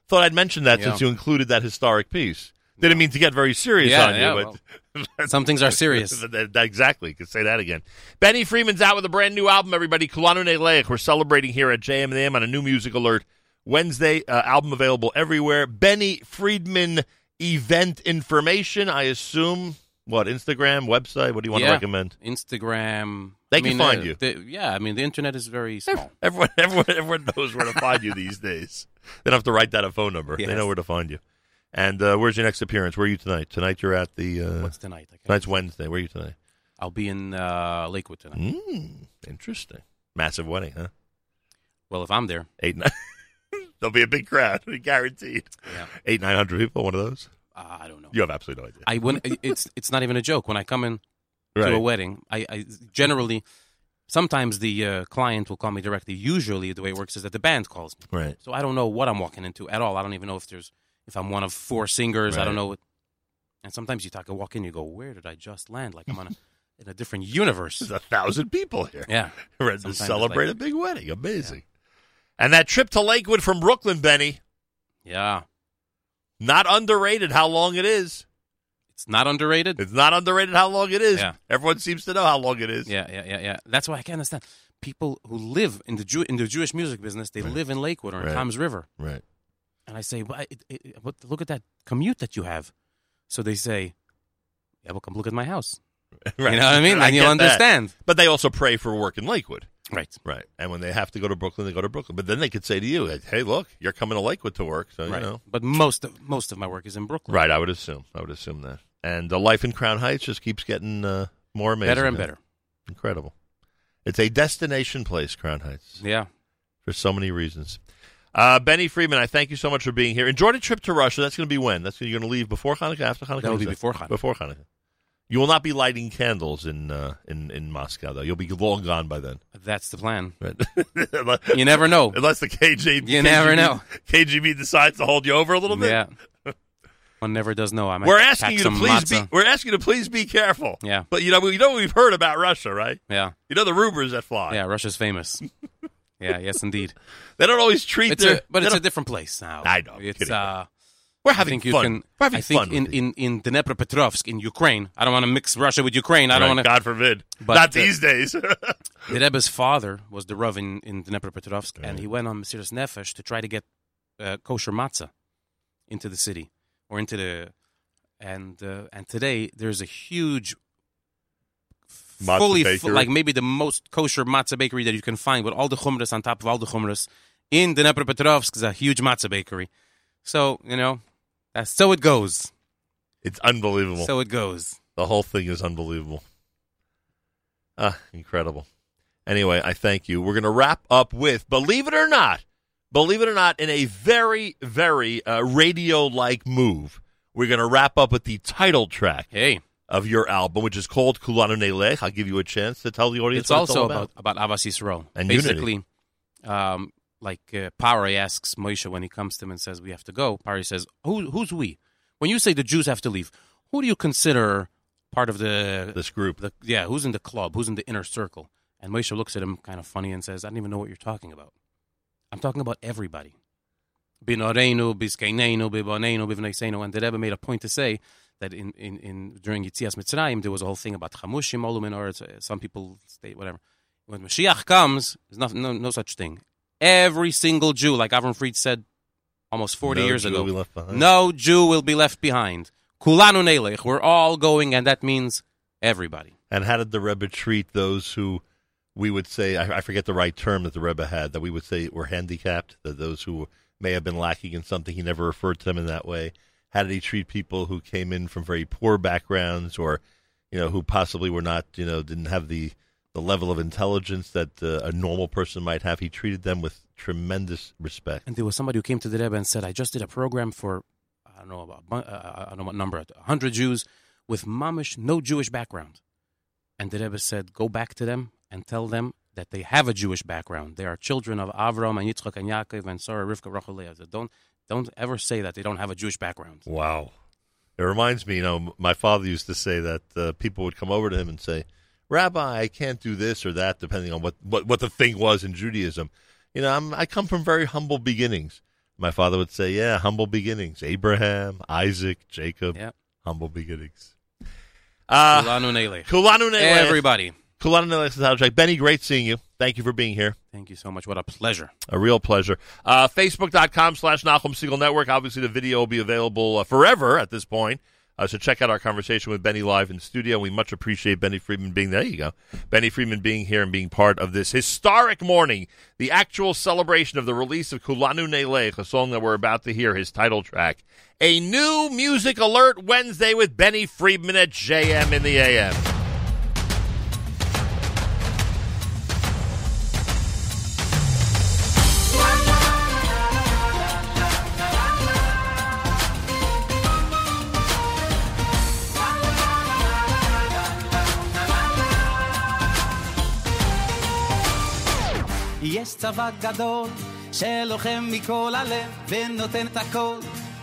thought I'd mention that Yeah. since you included that historic piece. Didn't mean to get very serious Yeah, on yeah, you, but *laughs* some things are serious. *laughs* That- that- exactly. Could say that again. Benny Friedman's out with a brand new album, everybody. Kulanu Nelech. We're celebrating here at JM&M on a new music alert Wednesday. Uh, album available everywhere. Benny Friedman event information, I assume. What, Instagram, website? What do you want Yeah. to recommend? Instagram. They I can mean, find uh, you. yeah, I mean the internet is very small. Everyone, *laughs* everyone, everyone knows where to find you these days. They don't have to write down a phone number. They know where to find you. And uh, where's your next appearance? Where are you tonight? Tonight you're at the. Uh, What's tonight? Tonight's Wednesday. Where are you tonight? I'll be in uh, Lakewood tonight. Mm, interesting. Massive wedding, huh? Well, if I'm there, Eight nine. *laughs* There'll be a big crowd, *laughs* guaranteed. yeah. Eight nine hundred people. One of those. Uh, I don't know. You have absolutely no idea. I when it's it's not even a joke. When I come in Right. to a wedding, I, I generally sometimes the uh, client will call me directly. Usually, the way it works is that the band calls me. Right. So I don't know what I'm walking into at all. I don't even know if there's if I'm one of four singers. I don't know. What, and sometimes you talk, I walk in, you go, "Where did I just land? Like I'm on a, in a different universe." There's a thousand people here. Yeah, *laughs* Ready to celebrate like- a big wedding. Amazing. And that trip to Lakewood from Brooklyn, Benny, yeah. Not underrated how long it is. It's not underrated. It's not underrated how long it is. Yeah. Everyone seems to know how long it is. Yeah, yeah, yeah, yeah. That's why I can't understand people who live in the Jew in the Jewish music business. They live in Lakewood or in Right. Tom's River, Right. and I say, well, it, it, but look at that commute that you have. So they say, yeah, well, come look at my house. *laughs* right. You know what I mean? *laughs* I and you'll get that. understand. But they also pray for work in Lakewood. Right. Right. And when they have to go to Brooklyn, they go to Brooklyn. But then they could say to you, hey, look, you're coming to Lakewood to work. So, Right. you know. But most of most of my work is in Brooklyn. Right. I would assume. I would assume that. And the life in Crown Heights just keeps getting uh, more amazing. Better and better. Incredible. It's a destination place, Crown Heights, Yeah. for so many reasons. Uh, Benny Friedman, I thank you so much for being here. Enjoy the trip to Russia. That's going to be when? That's you're going to leave before Hanukkah, after Hanukkah. That will be before Hanukkah. Before Hanukkah. You will not be lighting candles in uh, in in Moscow, though. You'll be long gone by then. That's the plan. Right. *laughs* You never know. Unless the KJ, You never know. KGB decides to hold you over a little bit. Yeah. One never does know. I might We're asking you to please matzah. be. We're asking you to please be careful. Yeah. But you know, you know what we've heard about Russia, right? Yeah. You know the rumors that fly. Yeah. Russia's famous. *laughs* yeah. Yes, indeed. They don't always treat It's their. a, but it's a different place now. I know, I'm It's kidding. uh. We're I having fun. can. we're having I think fun. in, in in Dnepropetrovsk in Ukraine. I don't want to mix Russia with Ukraine. I don't want to. God forbid. But, Not uh, these days. *laughs* The Rebbe's father was the Rav in, in Dnepropetrovsk, and he went on Mesiras Nefesh to try to get uh, kosher matzah into the city or into the and uh, and today there's a huge Matzah fully fu- like maybe the most kosher matzah bakery that you can find with all the chumras on top of all the chumras in Dnepropetrovsk is a huge matzah bakery. So you know, that's so it goes. it's unbelievable. So it goes. the whole thing is unbelievable. Ah, incredible. Anyway, I thank you. We're going to wrap up with, believe it or not, believe it or not, in a very, very uh, radio-like move. We're going to wrap up with the title track Hey, of your album, which is called Kulanu Nelech. I'll give you a chance to tell the audience it's what also it's all about about Ahavas Yisrael. And Basically, um, like uh, Paro asks Moshe when he comes to him and says we have to go. Paro says, Who, "Who's we?" When you say the Jews have to leave, who do you consider part of the This group. the yeah? Who's in the club? Who's in the inner circle? And Moshe looks at him kind of funny and says, "I don't even know what you're talking about. I'm talking about everybody." Binoreinu, Biskainenu, Bibonenu, Bivneisenu. And the Rebbe made a point to say that in, in, in during Yitzias Mitzrayim, there was a whole thing about Chamushim, Olumin, or uh, some people state whatever. When Mashiach comes, there's no, no such thing. Every single Jew, like Avram Fried said almost 40 No years Jew ago, will be left behind. no Jew will be left behind. Kulanu Nelech. We're all going, and that means everybody. And how did the Rebbe treat those who we would say, I, I forget the right term that the Rebbe had, that we would say were handicapped, that those who may have been lacking in something, he never referred to them in that way. How did he treat people who came in from very poor backgrounds or, you know, who possibly were not, you know, didn't have the, the level of intelligence that uh, a normal person might have? He treated them with tremendous respect. And there was somebody who came to the Rebbe and said, I just did a program for, I don't know, about, uh, I don't know what number, 100 Jews with mamish, no Jewish background. And the Rebbe said, go back to them and tell them that they have a Jewish background. They are children of Avram and Yitzchak and Yaakov and Sarah, Rivka, Rachel, Leah. Don't, don't ever say that they don't have a Jewish background. Wow. It reminds me, you know, my father used to say that uh, people would come over to him and say, Rabbi, I can't do this or that, depending on what, what, what the thing was in Judaism. You know, I'm, I come from very humble beginnings. My father would say, Yeah, humble beginnings. Abraham, Isaac, Jacob, Yeah. humble beginnings. Uh, Kulanu Nelech. Kulanu Nelech. Everybody. Kulanu Nelech is the title track. Benny, great seeing you. Thank you for being here. Thank you so much. What a pleasure. A real pleasure. Uh, Facebook.com slash Nachum Segal Network. Obviously, the video will be available uh, forever at this point Uh, so check out our conversation with Benny live in studio. We much appreciate Benny Friedman being there. You go. Benny Friedman being here and being part of this historic morning, the actual celebration of the release of Kulanu Nelech, a song that we're about to hear, his title track. A new music alert Wednesday with Benny Friedman at JM in the AM. צבא גדול שלוחם מכל הלב ונותן את הכל.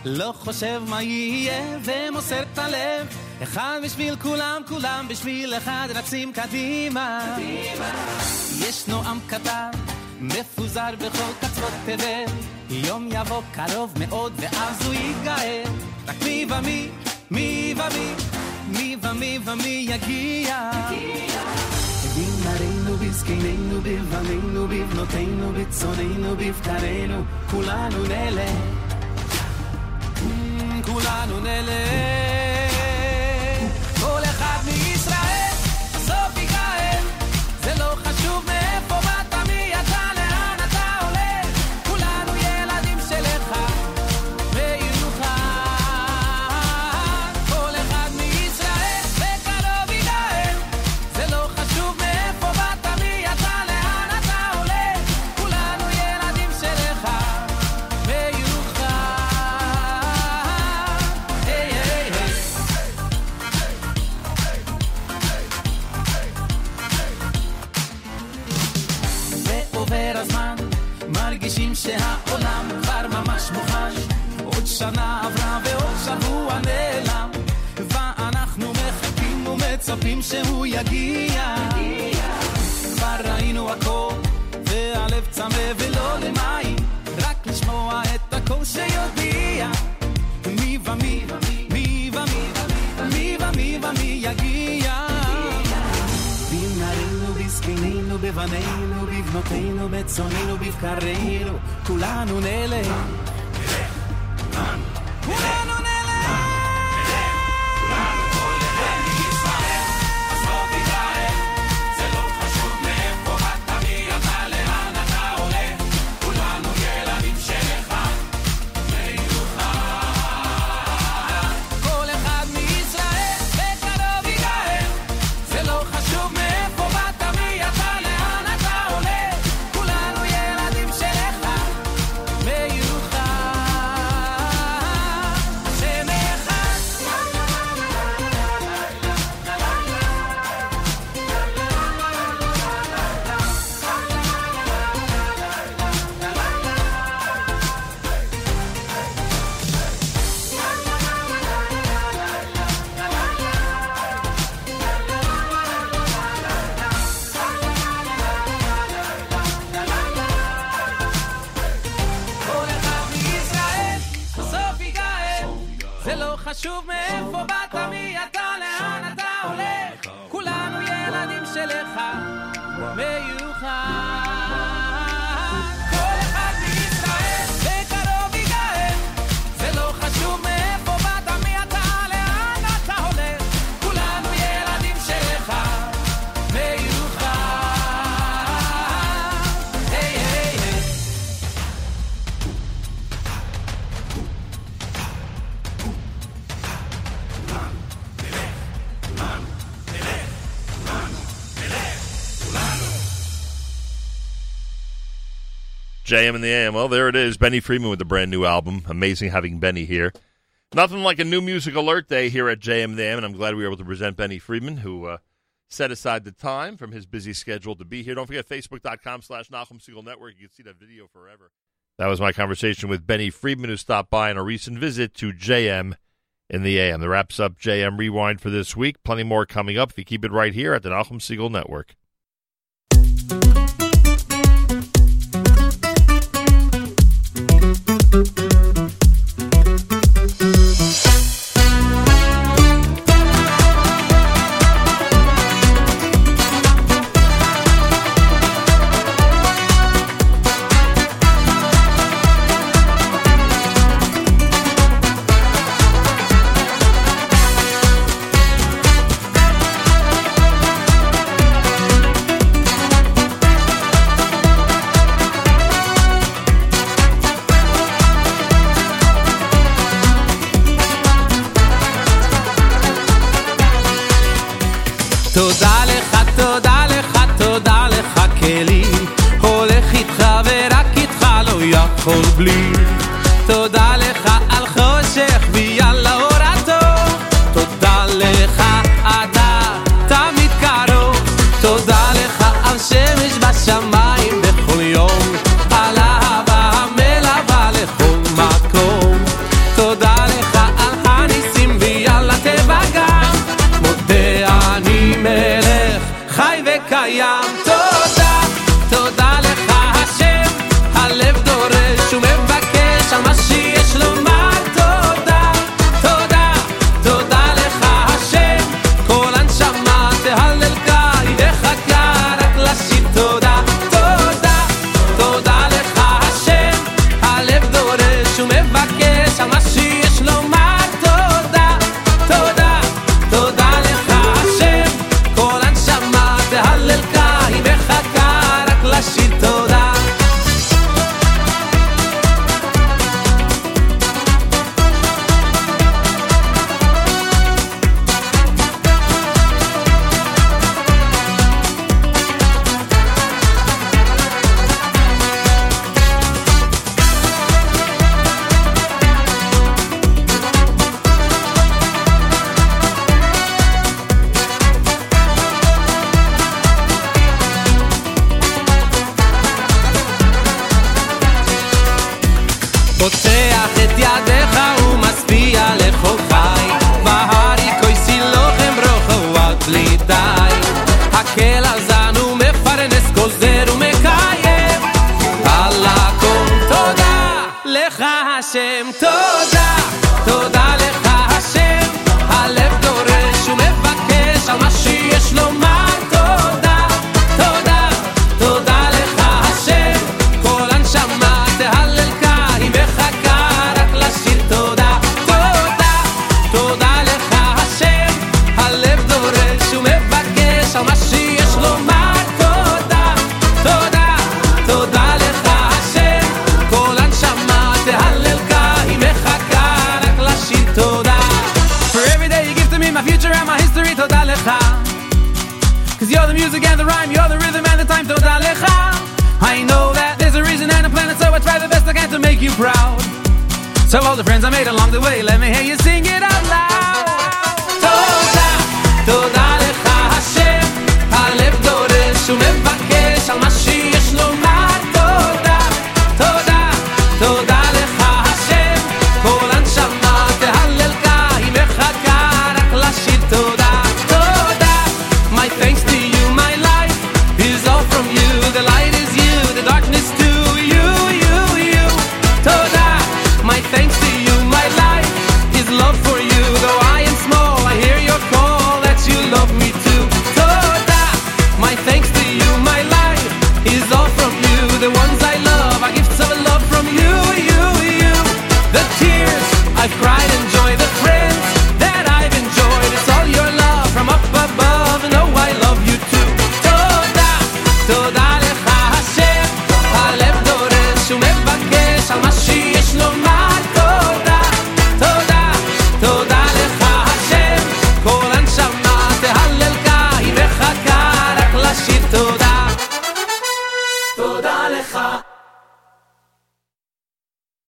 לא חושב מה יהיה ומוסר את הלב. אחד בשביל כולם, כולם בשביל אחד רצים קדימה. ישנו עם קטן מפוזר בכל קצוות תבל. יום יבוא קרוב מאוד ואז הוא ייגאל. רק מי ומי, מי ומי, מי ומי ומי יגיע בנערינו, בזקנינו, בבנינו, בבנותינו, בצאנינו, בבקרינו, כולנו נלך. Mm, כולנו נלך. כל אחד מישראל, בסוף ייגאל. זה לא חשוב מאיפה שנה עברה ועוד שבוע נעלם, ואנחנו מחכים ומצפים שהוא יגיע. כבר ראינו הכל, והלב צמא ולא למים, רק לשמוע את הקול שיודיע. מי ומי, מי ומי, מי ומי ומי יגיע. בזקנינו, בבנינו, בבנותינו, בצאנינו, בבקרינו, כולנו נלך. Whoa! May you. JM and the AM. Well, there it is. Benny Friedman with the brand new album. Amazing having Benny here. Nothing like a new music alert day here at JM and the AM, and I'm glad we were able to present Benny Friedman, who uh, set aside the time from his busy schedule to be here. Don't forget Facebook.com slash Nachum Segal Network. You can see that video forever. That was my conversation with Benny Friedman, who stopped by on a recent visit to JM in the AM. That wraps up JM Rewind for this week. Plenty more coming up if you keep it right here at the Nachum Segal Network. Boop. cold bleed